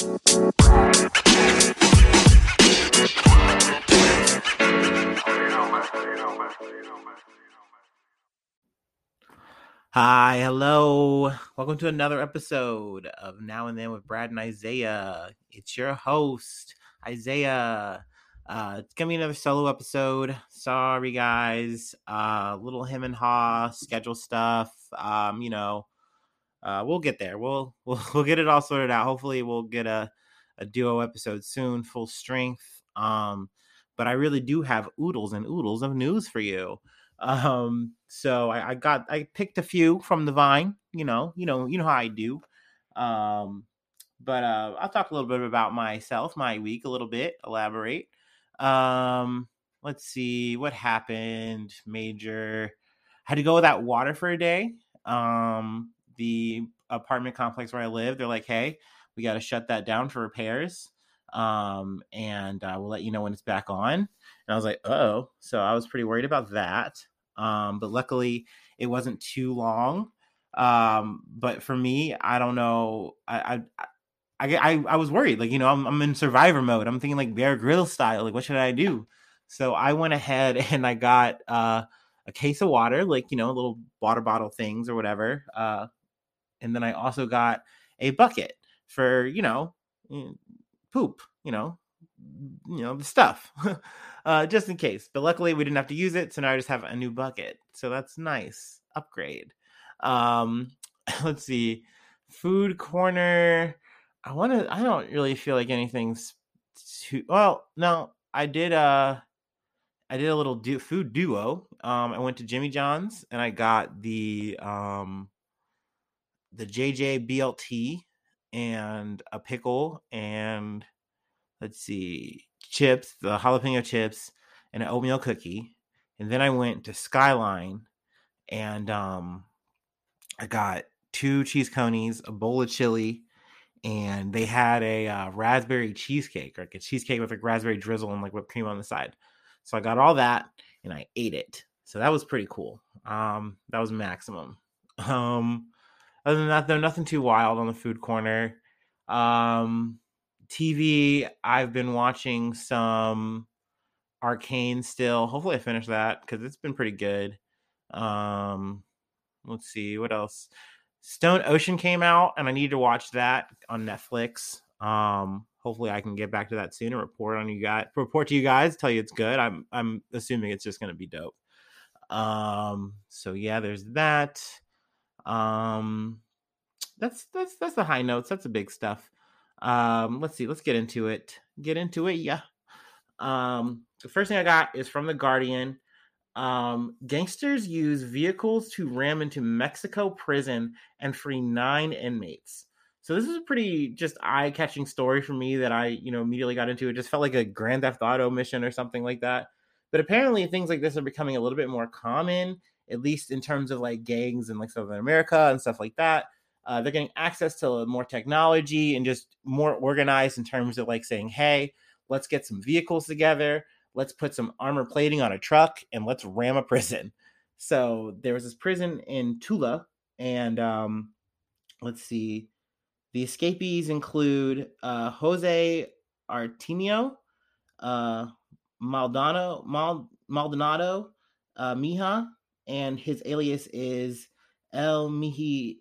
Hi, hello. Welcome to another episode of Now and Then with Brad and Isaiah. It's your host, Isaiah. Uh, it's gonna be another solo episode. Sorry, guys. Uh, little him and ha schedule stuff. Um, you know, uh, we'll get there. We'll we'll we'll get it all sorted out. Hopefully, we'll get a a duo episode soon, full strength. Um, but I really do have oodles and oodles of news for you. Um, so I, I got I picked a few from the vine, you know, you know, you know how I do. Um, but uh I'll talk a little bit about myself, my week a little bit, elaborate. Um, let's see what happened. Major had to go without water for a day. Um, the apartment complex where I live, they're like, hey, we got to shut that down for repairs. Um, and uh, we'll let you know when it's back on. And I was like, oh, so I was pretty worried about that. Um, but luckily, it wasn't too long. Um, but for me, I don't know. I, I I, I, I was worried, like you know, I'm, I'm in survivor mode. I'm thinking like Bear Grill style, like what should I do? So I went ahead and I got uh, a case of water, like you know, little water bottle things or whatever. Uh, and then I also got a bucket for you know, mm, poop, you know, you know the stuff, uh, just in case. But luckily, we didn't have to use it, so now I just have a new bucket. So that's nice upgrade. Um, let's see, food corner. I want to. I don't really feel like anything's too well. No, I did. Uh, I did a little du- food duo. Um, I went to Jimmy John's and I got the um, the JJ BLT and a pickle and let's see chips, the jalapeno chips, and an oatmeal cookie. And then I went to Skyline and um, I got two cheese coneys, a bowl of chili, and they had a uh, raspberry cheesecake, like a cheesecake with like raspberry drizzle and like whipped cream on the side. So I got all that and I ate it. So that was pretty cool. Um, that was maximum. Um, other than that, though, nothing too wild on the food corner. Um, TV, I've been watching some Arcane still. Hopefully, I finish that because it's been pretty good. Um, let's see what else. Stone Ocean came out, and I need to watch that on Netflix. Um, hopefully, I can get back to that soon and report on you guys. Report to you guys, tell you it's good. I'm I'm assuming it's just going to be dope. Um, so yeah, there's that. Um, that's that's that's the high notes. That's the big stuff. Um, let's see. Let's get into it. Get into it. Yeah. Um, the first thing I got is from the Guardian. Um, gangsters use vehicles to ram into Mexico prison and free nine inmates. So this is a pretty just eye-catching story for me that I, you know, immediately got into. It just felt like a Grand Theft Auto mission or something like that. But apparently things like this are becoming a little bit more common, at least in terms of like gangs in like Southern America and stuff like that. Uh, they're getting access to more technology and just more organized in terms of like saying, hey, let's get some vehicles together let's put some armor plating on a truck and let's ram a prison. So there was this prison in Tula, and um, let's see, the escapees include uh, Jose Artino, uh, Maldonado, Mal, Maldonado, uh, Mija, and his alias is El Mihi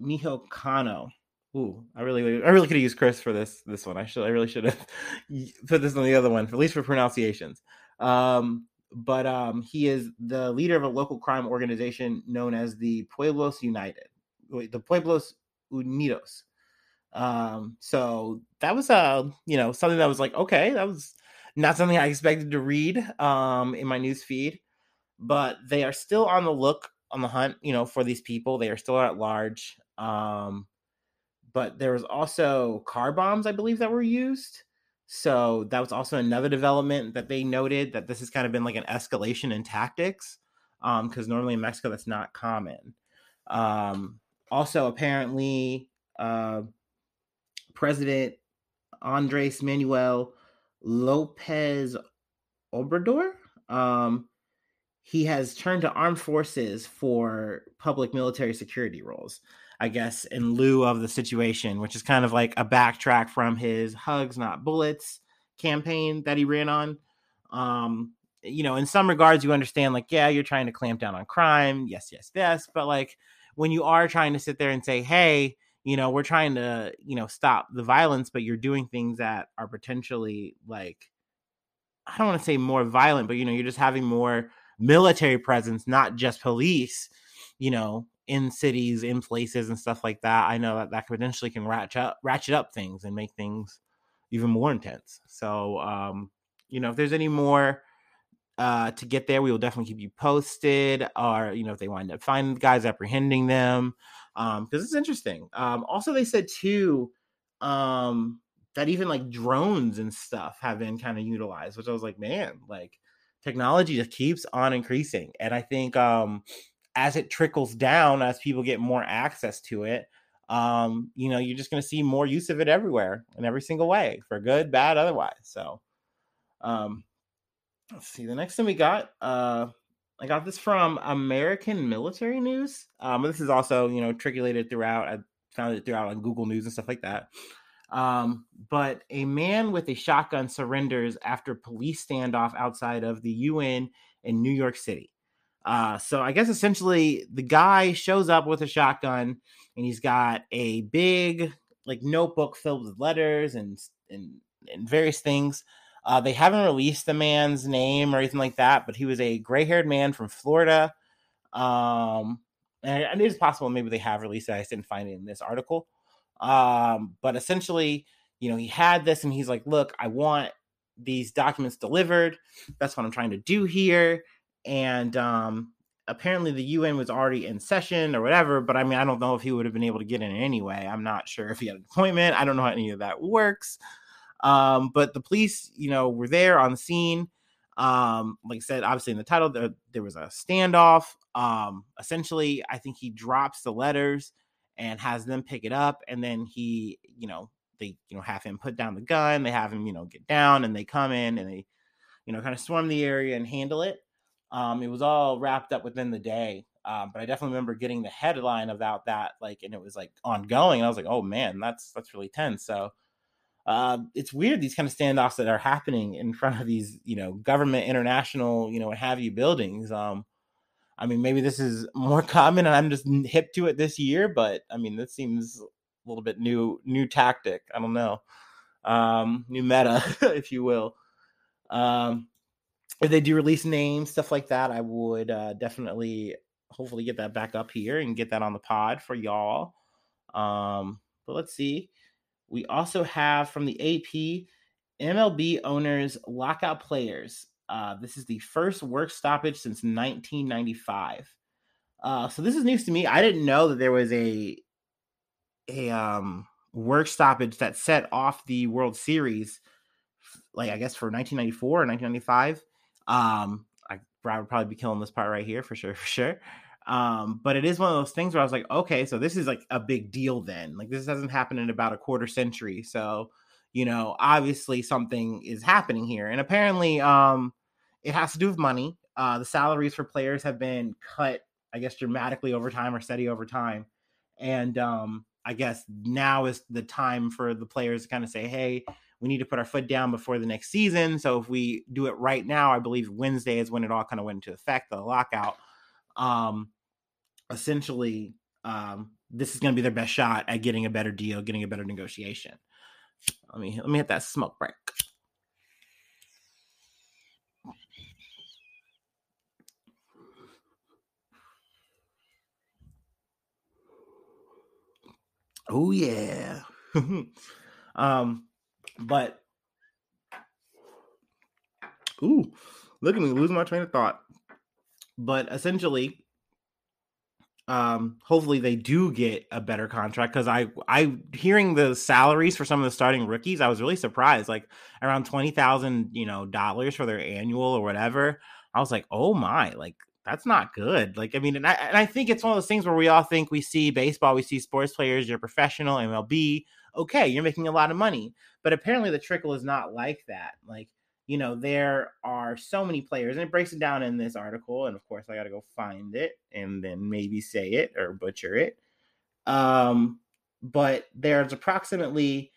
Mijo Cano. Ooh, I really, I really could have used Chris for this this one. I should, I really should have put this on the other one, at least for pronunciations. Um, but um, he is the leader of a local crime organization known as the Pueblos United, the Pueblos Unidos. Um, so that was uh, you know, something that was like, okay, that was not something I expected to read um in my news feed, but they are still on the look on the hunt, you know, for these people. They are still at large. Um, but there was also car bombs, I believe, that were used. So that was also another development that they noted that this has kind of been like an escalation in tactics, because um, normally in Mexico that's not common. Um, also, apparently, uh, President Andres Manuel Lopez Obrador, um, he has turned to armed forces for public military security roles. I guess, in lieu of the situation, which is kind of like a backtrack from his hugs, not bullets campaign that he ran on. Um, you know, in some regards, you understand, like, yeah, you're trying to clamp down on crime. Yes, yes, yes. But like, when you are trying to sit there and say, hey, you know, we're trying to, you know, stop the violence, but you're doing things that are potentially like, I don't want to say more violent, but, you know, you're just having more military presence, not just police, you know, in cities, in places, and stuff like that. I know that that potentially can ratchet up, ratchet up things and make things even more intense. So, um, you know, if there's any more uh, to get there, we will definitely keep you posted. Or you know, if they wind up finding the guys, apprehending them, Um, because um, it's interesting. Um, also, they said too um, that even like drones and stuff have been kind of utilized, which I was like, man, like technology just keeps on increasing, and I think um, as it trickles down, as people get more access to it, um, you know, you're just going to see more use of it everywhere in every single way, for good, bad, otherwise. So, um, let's see. The next thing we got, uh, I got this from American Military News. Um, this is also, you know, triangulated throughout. I found it throughout on Google News and stuff like that. Um, but a man with a shotgun surrenders after police standoff outside of the UN in New York City. Uh, so I guess essentially the guy shows up with a shotgun and he's got a big like notebook filled with letters and and, and various things. Uh, they haven't released the man's name or anything like that, but he was a gray haired man from Florida. Um, and it is possible maybe they have released it. I just didn't find it in this article. Um, but essentially, you know, he had this and he's like, look, I want these documents delivered. That's what I'm trying to do here. And um, apparently the UN was already in session or whatever. But I mean, I don't know if he would have been able to get in anyway. I'm not sure if he had an appointment. I don't know how any of that works. Um, but the police, you know, were there on the scene. Um, like I said, obviously in the title, there, there was a standoff. Um, essentially, I think he drops the letters and has them pick it up, and then he, you know, they, you know, have him put down the gun. They have him, you know, get down, and they come in and they, you know, kind of swarm the area and handle it. Um, it was all wrapped up within the day. Um, but I definitely remember getting the headline about that, like, and it was like ongoing. I was like, oh man, that's that's really tense. So uh, it's weird these kind of standoffs that are happening in front of these, you know, government, international, you know, what have you buildings. Um, I mean, maybe this is more common, and I'm just hip to it this year. But I mean, this seems a little bit new, new tactic. I don't know, um, new meta, if you will. Um, if they do release names, stuff like that, I would uh, definitely, hopefully, get that back up here and get that on the pod for y'all. Um, but let's see. We also have from the AP MLB owners lockout players. Uh, this is the first work stoppage since 1995. Uh, so this is news to me. I didn't know that there was a a um, work stoppage that set off the World Series, like I guess for 1994 or 1995. Um, I, Brad would probably be killing this part right here for sure, for sure. Um, but it is one of those things where I was like, okay, so this is like a big deal then. Like this hasn't happened in about a quarter century. So, you know, obviously something is happening here. And apparently, um, it has to do with money. Uh, the salaries for players have been cut, I guess, dramatically over time or steady over time. And um, I guess now is the time for the players to kind of say, hey, we need to put our foot down before the next season. So if we do it right now, I believe Wednesday is when it all kind of went into effect, the lockout. Um, essentially um, this is going to be their best shot at getting a better deal, getting a better negotiation. Let me let me hit that smoke break. Oh yeah. um, but ooh, look at me losing my train of thought. But essentially, um hopefully they do get a better contract because i i hearing the salaries for some of the starting rookies i was really surprised like around 20000 you know dollars for their annual or whatever i was like oh my like that's not good like i mean and I, and I think it's one of those things where we all think we see baseball we see sports players you're professional mlb okay you're making a lot of money but apparently the trickle is not like that like you know, there are so many players, and it breaks it down in this article. And of course, I got to go find it and then maybe say it or butcher it. Um, but there's approximately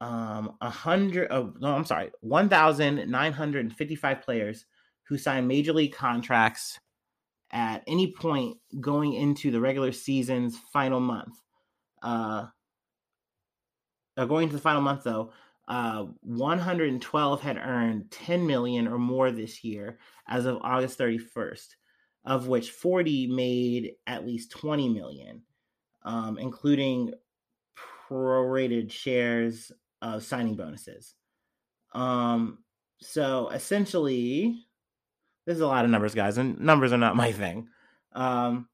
um a hundred oh no i'm sorry 1955 players who sign major league contracts at any point going into the regular season's final month uh, uh going to the final month though uh 112 had earned 10 million or more this year as of august 31st of which 40 made at least 20 million um, including prorated shares of signing bonuses. Um, so essentially, there's a lot of numbers, guys, and numbers are not my thing. Um,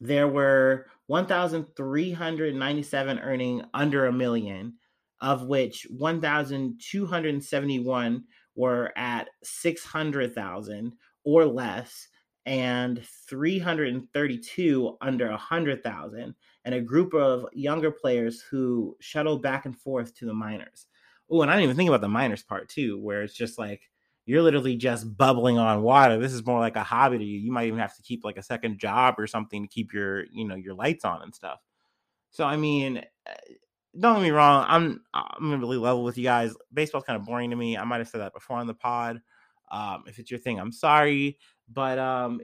there were 1,397 earning under a million, of which 1,271 were at 600,000 or less, and 332 under 100,000 and a group of younger players who shuttle back and forth to the minors. Oh, and I didn't even think about the minors part too, where it's just like you're literally just bubbling on water. This is more like a hobby to you. You might even have to keep like a second job or something to keep your, you know, your lights on and stuff. So I mean, eh, don't get me wrong. I'm I'm really level with you guys. Baseball's kind of boring to me. I might have said that before on the pod. Um, if it's your thing, I'm sorry, but um,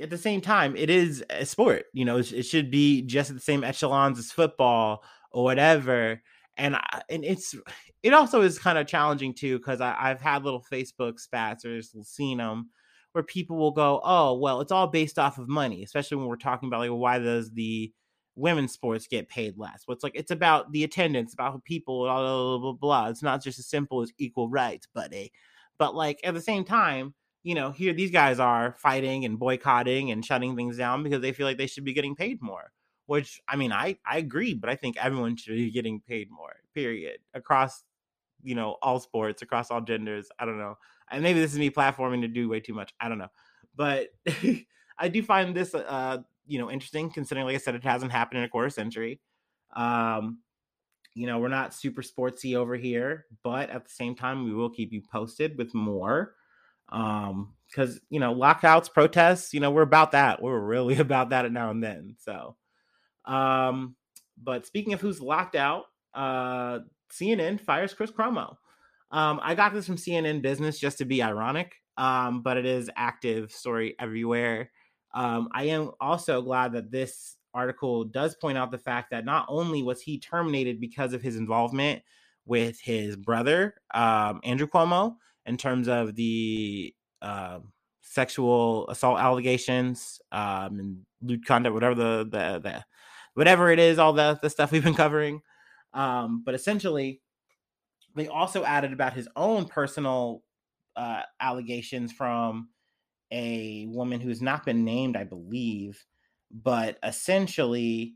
at the same time, it is a sport. You know, it, should be just at the same echelons as football or whatever. And I, and it's it also is kind of challenging too because I've had little Facebook spats or seen them where people will go, oh well, it's all based off of money, especially when we're talking about like why does the women's sports get paid less? Well, it's like it's about the attendance, about people, blah blah blah blah. blah. It's not just as simple as equal rights, buddy. But like at the same time, you know, here these guys are fighting and boycotting and shutting things down because they feel like they should be getting paid more. Which I mean, I I agree, but I think everyone should be getting paid more. Period. Across, you know, all sports, across all genders. I don't know. And maybe this is me platforming to do way too much. I don't know, but I do find this, uh, you know, interesting considering, like I said, it hasn't happened in a quarter century. Um, you know, we're not super sportsy over here, but at the same time, we will keep you posted with more um because you know lockouts protests you know we're about that we're really about that now and then so um but speaking of who's locked out uh cnn fires chris cuomo um i got this from cnn business just to be ironic um but it is active story everywhere. Um i am also glad that this article does point out the fact that not only was he terminated because of his involvement with his brother um andrew cuomo in terms of the uh, sexual assault allegations um, and lewd conduct, whatever the, the, the whatever it is, all the the stuff we've been covering. Um, but essentially, they also added about his own personal uh, allegations from a woman who's not been named, I believe, but essentially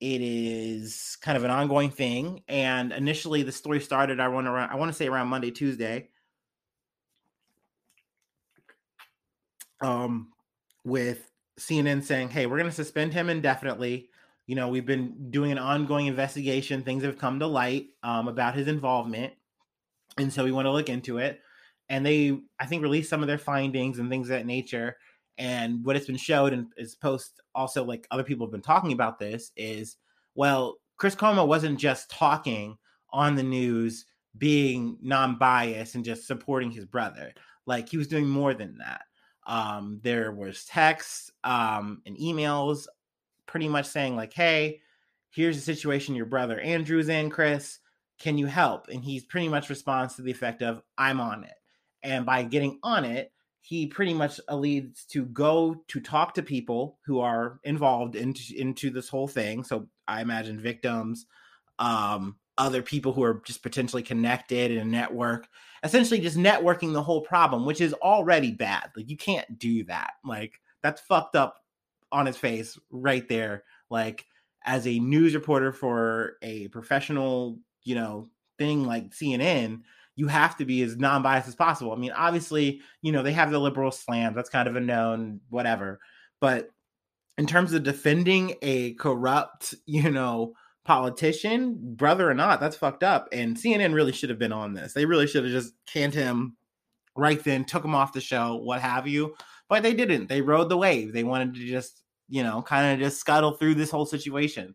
it is kind of an ongoing thing. And initially, the story started. I want to I want to say around Monday, Tuesday, um, with CNN saying, "Hey, we're going to suspend him indefinitely." You know, we've been doing an ongoing investigation. Things have come to light um, about his involvement, and so we want to look into it. And they, I think, released some of their findings and things of that nature. And what it's been showed and is post also like other people have been talking about this is well, Chris Cuomo wasn't just talking on the news, being non-biased and just supporting his brother. Like he was doing more than that. Um, there was texts um, and emails pretty much saying, like, hey, here's the situation your brother Andrew's in, Chris. Can you help? And he's pretty much responds to the effect of, I'm on it. And by getting on it, he pretty much leads to go to talk to people who are involved into, into this whole thing. So I imagine victims, um, other people who are just potentially connected in a network essentially just networking the whole problem which is already bad like you can't do that like that's fucked up on his face right there like as a news reporter for a professional you know thing like cnn you have to be as non-biased as possible i mean obviously you know they have the liberal slam that's kind of a known whatever but in terms of defending a corrupt you know politician, brother or not, that's fucked up. And CNN really should have been on this. They really should have just canned him right then, took him off the show, what have you. But they didn't. They rode the wave. They wanted to just you know, kind of just scuttle through this whole situation.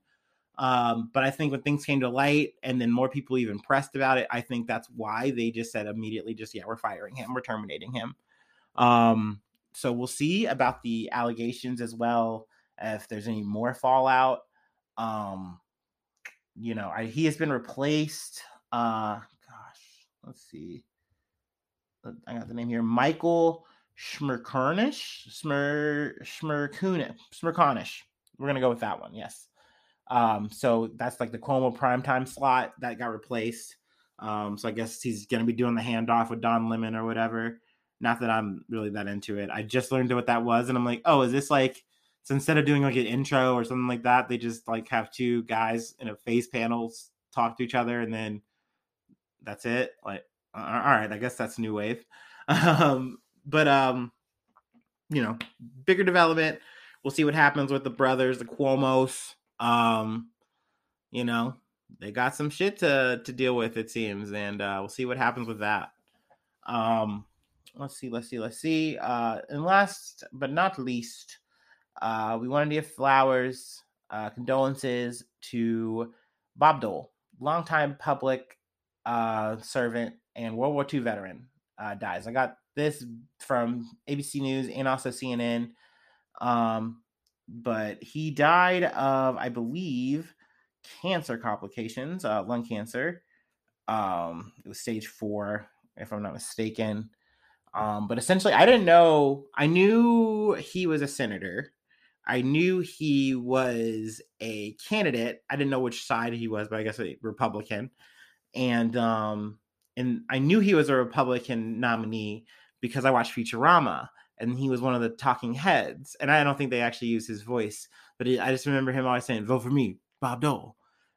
Um, but I think when things came to light and then more people even pressed about it, I think that's why they just said immediately, just yeah, we're firing him, we're terminating him. Um, so we'll see about the allegations as well, if there's any more fallout. Um, you know, I, he has been replaced. Uh, gosh, let's see. I got the name here. Michael Schmerkarnish, Schmer Schmerkunish, Schmerkonish. We're gonna go with that one. Yes. Um, so that's like the Cuomo primetime slot that got replaced. Um, so I guess he's gonna be doing the handoff with Don Lemon or whatever. Not that I'm really that into it. I just learned what that was, and I'm like, oh, is this like so instead of doing like an intro or something like that, they just like have two guys in a face panels talk to each other, and then that's it. Like, all right, I guess that's new wave. Um, but um, you know, bigger development. We'll see what happens with the brothers, the Cuomo's. Um, you know, they got some shit to to deal with, it seems, and uh, we'll see what happens with that. Um, let's see, let's see, let's see. Uh, and last but not least, uh, we wanted to give flowers, uh, condolences to Bob Dole, longtime public uh, servant and World War II veteran, uh, dies. I got this from ABC News and also CNN. Um, but he died of, I believe, cancer complications, uh, lung cancer. Um, it was stage four, if I'm not mistaken. Um, but essentially, I didn't know. I knew he was a senator. I knew he was a candidate. I didn't know which side he was, but I guess a Republican. And um, and I knew he was a Republican nominee because I watched Futurama and he was one of the talking heads. And I don't think they actually used his voice, but it, I just remember him always saying, "Vote for me, Bob Dole,"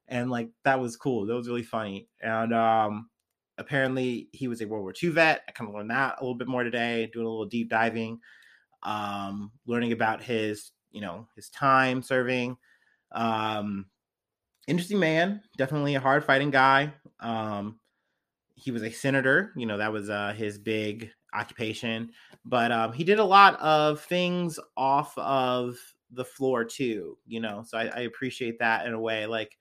and like that was cool. That was really funny. And um, apparently, he was a World War II vet. I kind of learned that a little bit more today, doing a little deep diving, um, learning about his, you know, his time serving. Um, interesting man, definitely a hard fighting guy. Um, he was a senator. You know, that was uh, his big occupation. But um, he did a lot of things off of the floor too. You know, so I, I appreciate that in a way. Like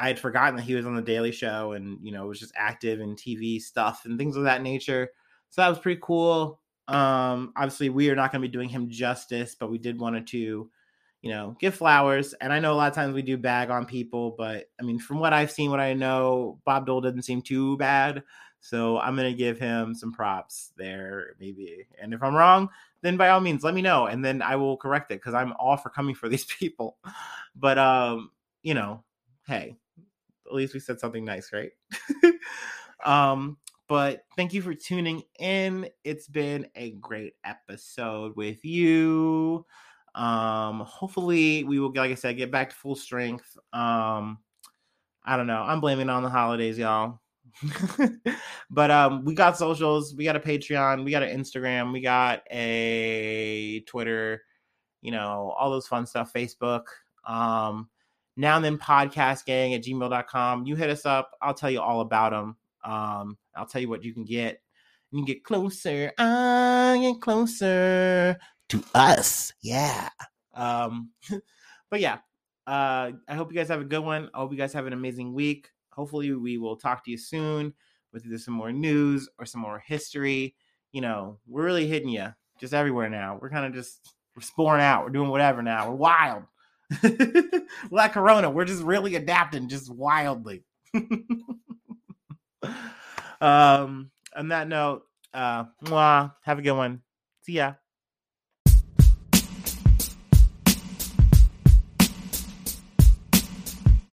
I had forgotten that he was on the Daily Show and you know was just active in TV stuff and things of that nature. So that was pretty cool. Um, obviously, we are not going to be doing him justice, but we did want to you know, give flowers. And I know a lot of times we do bag on people, but I mean, from what I've seen, what I know, Bob Dole doesn't seem too bad. So I'm going to give him some props there, maybe. And if I'm wrong, then by all means, let me know. And then I will correct it because I'm all for coming for these people. But, um, you know, hey, at least we said something nice, right? um, but thank you for tuning in. It's been a great episode with you. Um, hopefully we will, like I said, get back to full strength. Um, I don't know. I'm blaming on the holidays, y'all. but um, we got socials. We got a Patreon. We got an Instagram. We got a Twitter. You know, all those fun stuff. Facebook. Um, now and then podcast gang at gmail.com. You hit us up. I'll tell you all about them. Um, I'll tell you what you can get. You can get closer. I get closer to us. Yeah. Um, but yeah, uh, I hope you guys have a good one. I hope you guys have an amazing week. Hopefully, we will talk to you soon with either some more news or some more history. You know, we're really hitting you just everywhere now. We're kind of just we're sporing out. We're doing whatever now. We're wild. like Corona, we're just really adapting just wildly. um, on that note, uh, mwah, have a good one. See ya.